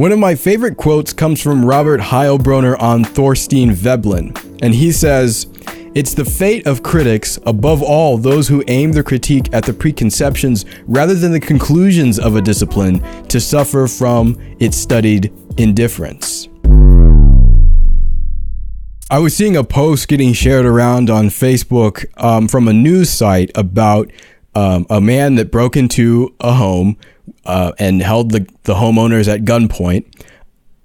One of my favorite quotes comes from Robert Heilbroner on Thorstein Veblen, and he says, It's the fate of critics, above all those who aim their critique at the preconceptions rather than the conclusions of a discipline, to suffer from its studied indifference. I was seeing a post getting shared around on Facebook um, from a news site about um, a man that broke into a home uh, and held the, the homeowners at gunpoint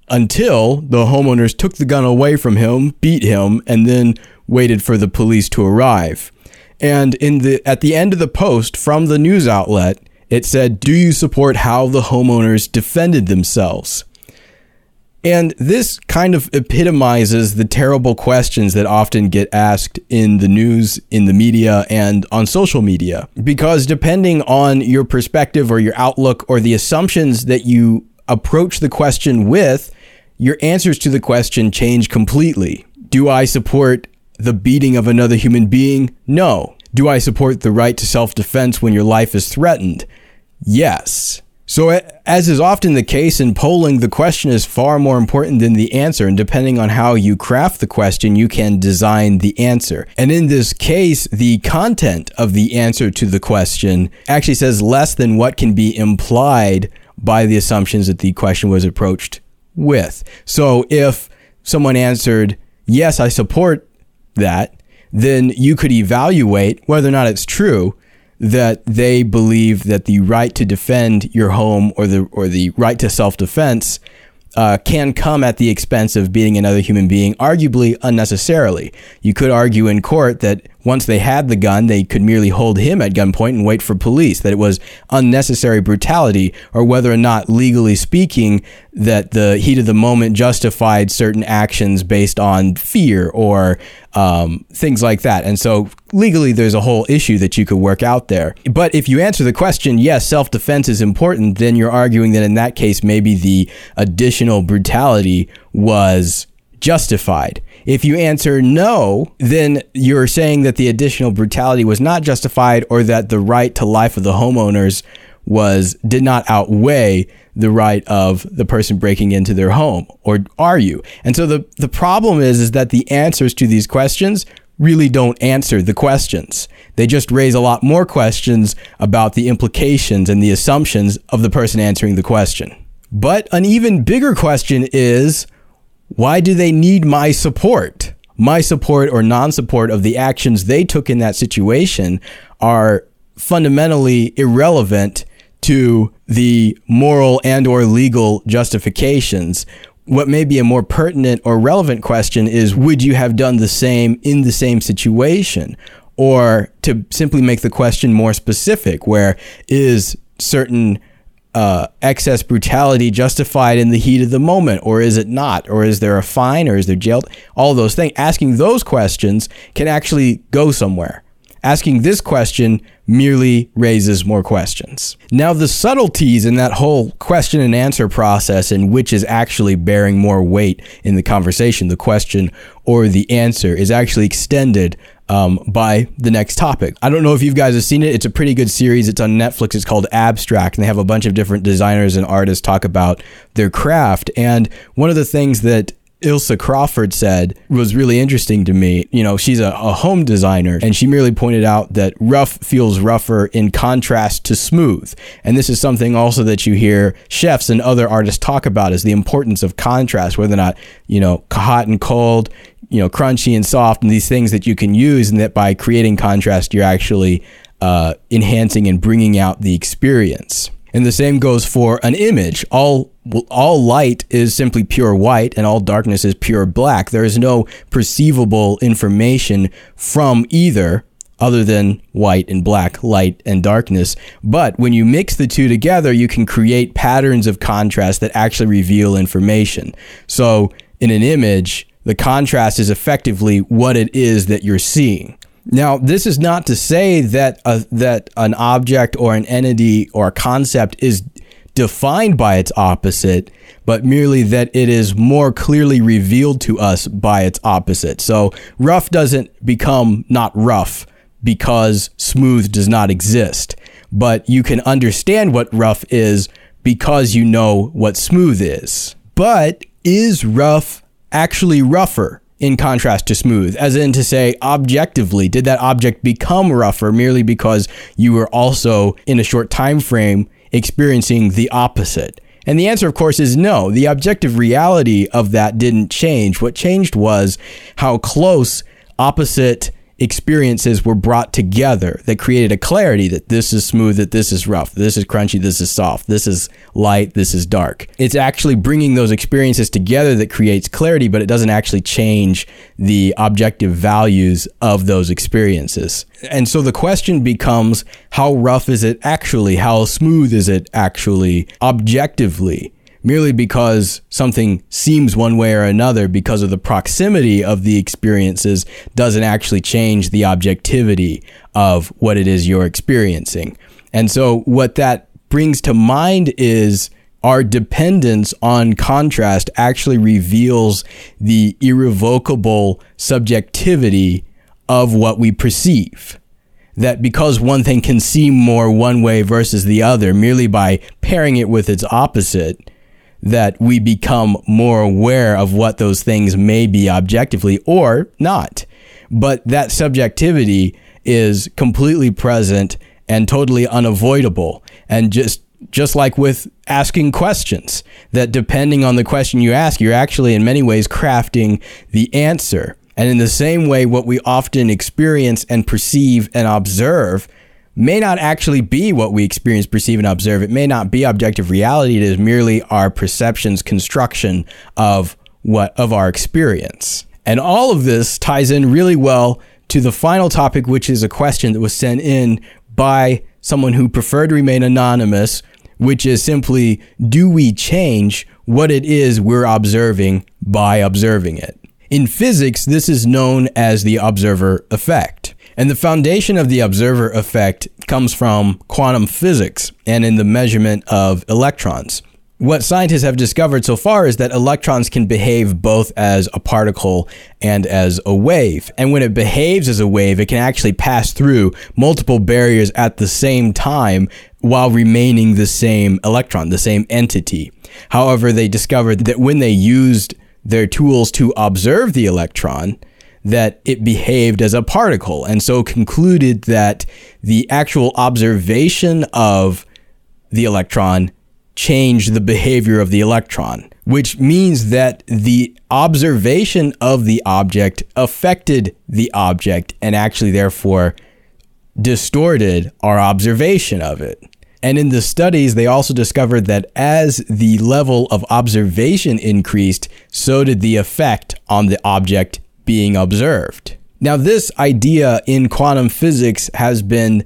until the homeowners took the gun away from him, beat him, and then waited for the police to arrive. And in the at the end of the post from the news outlet, it said, "Do you support how the homeowners defended themselves?" And this kind of epitomizes the terrible questions that often get asked in the news, in the media, and on social media. Because depending on your perspective or your outlook or the assumptions that you approach the question with, your answers to the question change completely. Do I support the beating of another human being? No. Do I support the right to self defense when your life is threatened? Yes. So, as is often the case in polling, the question is far more important than the answer. And depending on how you craft the question, you can design the answer. And in this case, the content of the answer to the question actually says less than what can be implied by the assumptions that the question was approached with. So, if someone answered, Yes, I support that, then you could evaluate whether or not it's true that they believe that the right to defend your home or the or the right to self defense uh, can come at the expense of beating another human being, arguably unnecessarily. You could argue in court that once they had the gun, they could merely hold him at gunpoint and wait for police, that it was unnecessary brutality, or whether or not, legally speaking, that the heat of the moment justified certain actions based on fear or um, things like that. And so, legally, there's a whole issue that you could work out there. But if you answer the question, yes, self defense is important, then you're arguing that in that case, maybe the additional brutality was justified. If you answer no, then you're saying that the additional brutality was not justified or that the right to life of the homeowners was did not outweigh the right of the person breaking into their home or are you? And so the the problem is is that the answers to these questions really don't answer the questions. They just raise a lot more questions about the implications and the assumptions of the person answering the question. But an even bigger question is why do they need my support? My support or non support of the actions they took in that situation are fundamentally irrelevant to the moral and or legal justifications what may be a more pertinent or relevant question is would you have done the same in the same situation or to simply make the question more specific where is certain uh, excess brutality justified in the heat of the moment, or is it not? Or is there a fine, or is there jail? All those things. Asking those questions can actually go somewhere. Asking this question merely raises more questions. Now, the subtleties in that whole question and answer process, and which is actually bearing more weight in the conversation, the question or the answer, is actually extended um, by the next topic. I don't know if you guys have seen it. It's a pretty good series. It's on Netflix. It's called Abstract, and they have a bunch of different designers and artists talk about their craft. And one of the things that Ilse Crawford said was really interesting to me. You know, she's a, a, home designer and she merely pointed out that rough feels rougher in contrast to smooth. And this is something also that you hear chefs and other artists talk about is the importance of contrast, whether or not, you know, hot and cold, you know, crunchy and soft and these things that you can use and that by creating contrast, you're actually uh, enhancing and bringing out the experience. And the same goes for an image. All all light is simply pure white and all darkness is pure black. There is no perceivable information from either other than white and black, light and darkness. But when you mix the two together, you can create patterns of contrast that actually reveal information. So in an image, the contrast is effectively what it is that you're seeing. Now, this is not to say that a, that an object or an entity or a concept is defined by its opposite, but merely that it is more clearly revealed to us by its opposite. So, rough doesn't become not rough because smooth does not exist, but you can understand what rough is because you know what smooth is. But is rough actually rougher in contrast to smooth? As in to say, objectively, did that object become rougher merely because you were also in a short time frame experiencing the opposite? And the answer, of course, is no. The objective reality of that didn't change. What changed was how close opposite experiences were brought together that created a clarity that this is smooth, that this is rough, this is crunchy, this is soft, this is light, this is dark. It's actually bringing those experiences together that creates clarity, but it doesn't actually change the objective values of those experiences. And so the question becomes how rough is it actually? How smooth is it actually objectively? Merely because something seems one way or another because of the proximity of the experiences doesn't actually change the objectivity of what it is you're experiencing. And so, what that brings to mind is our dependence on contrast actually reveals the irrevocable subjectivity of what we perceive. That because one thing can seem more one way versus the other merely by pairing it with its opposite, that we become more aware of what those things may be objectively or not. But that subjectivity is completely present and totally unavoidable. And just just like with asking questions, that depending on the question you ask, you're actually in many ways crafting the answer. And in the same way, what we often experience and perceive and observe may not actually be what we experience, perceive, and observe. It may not be objective reality. It is merely our perception's construction of what of our experience. And all of this ties in really well to the final topic, which is a question that was sent in by someone who preferred to remain anonymous, which is simply do we change what it is we're observing by observing it? In physics, this is known as the observer effect. And the foundation of the observer effect comes from quantum physics and in the measurement of electrons. What scientists have discovered so far is that electrons can behave both as a particle and as a wave. And when it behaves as a wave, it can actually pass through multiple barriers at the same time while remaining the same electron, the same entity. However, they discovered that when they used their tools to observe the electron, that it behaved as a particle, and so concluded that the actual observation of the electron changed the behavior of the electron, which means that the observation of the object affected the object and actually, therefore, distorted our observation of it. And in the studies, they also discovered that as the level of observation increased, so did the effect on the object being observed. Now, this idea in quantum physics has been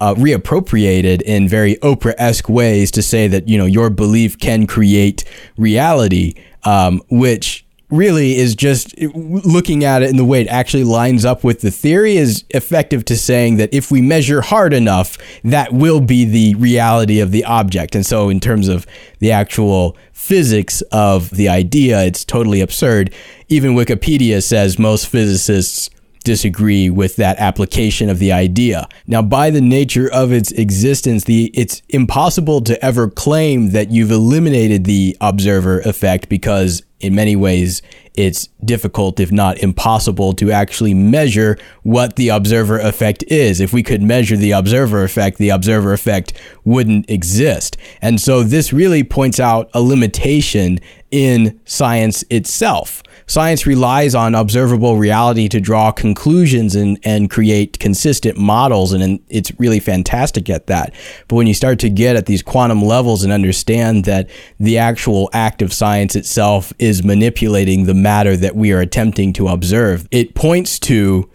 uh, reappropriated in very Oprah-esque ways to say that you know your belief can create reality, um, which really is just looking at it in the way it actually lines up with the theory is effective to saying that if we measure hard enough, that will be the reality of the object. And so, in terms of the actual physics of the idea, it's totally absurd. Even Wikipedia says most physicists disagree with that application of the idea. Now, by the nature of its existence, the it's impossible to ever claim that you've eliminated the observer effect because in many ways it's difficult, if not impossible, to actually measure what the observer effect is. If we could measure the observer effect, the observer effect wouldn't exist. And so this really points out a limitation in science itself. Science relies on observable reality to draw conclusions and, and create consistent models, and, it's really fantastic at that. But when you start to get at these quantum levels and understand that the actual act of science itself is manipulating the matter that we are attempting to observe, it points to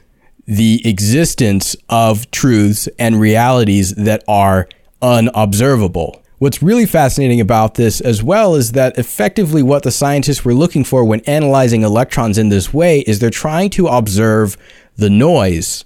the existence of truths and realities that are unobservable. What's really fascinating about this as well is that effectively what the scientists were looking for when analyzing electrons in this way is they're trying to observe the noise.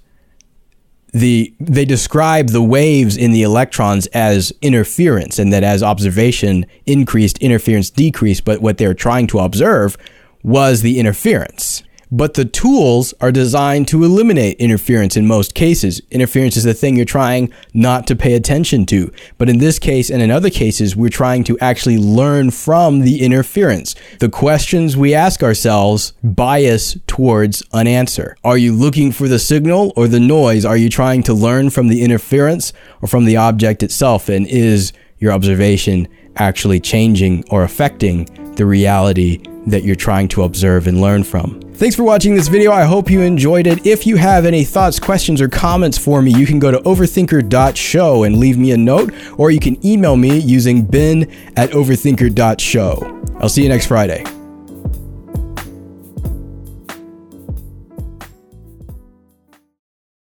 The, they describe the waves in the electrons as interference and that as observation increased, interference decreased, but what they're trying to observe was the interference. But the tools are designed to eliminate interference in most cases. Interference is the thing you're trying not to pay attention to. But in this case and in other cases, we're trying to actually learn from the interference. The questions we ask ourselves bias towards an answer. Are you looking for the signal or the noise? Are you trying to learn from the interference or from the object itself? And is your observation actually changing or affecting the reality that you're trying to observe and learn from. Thanks for watching this video. I hope you enjoyed it. If you have any thoughts, questions, or comments for me, you can go to overthinker.show and leave me a note, or you can email me using ben at overthinker.show. I'll see you next Friday.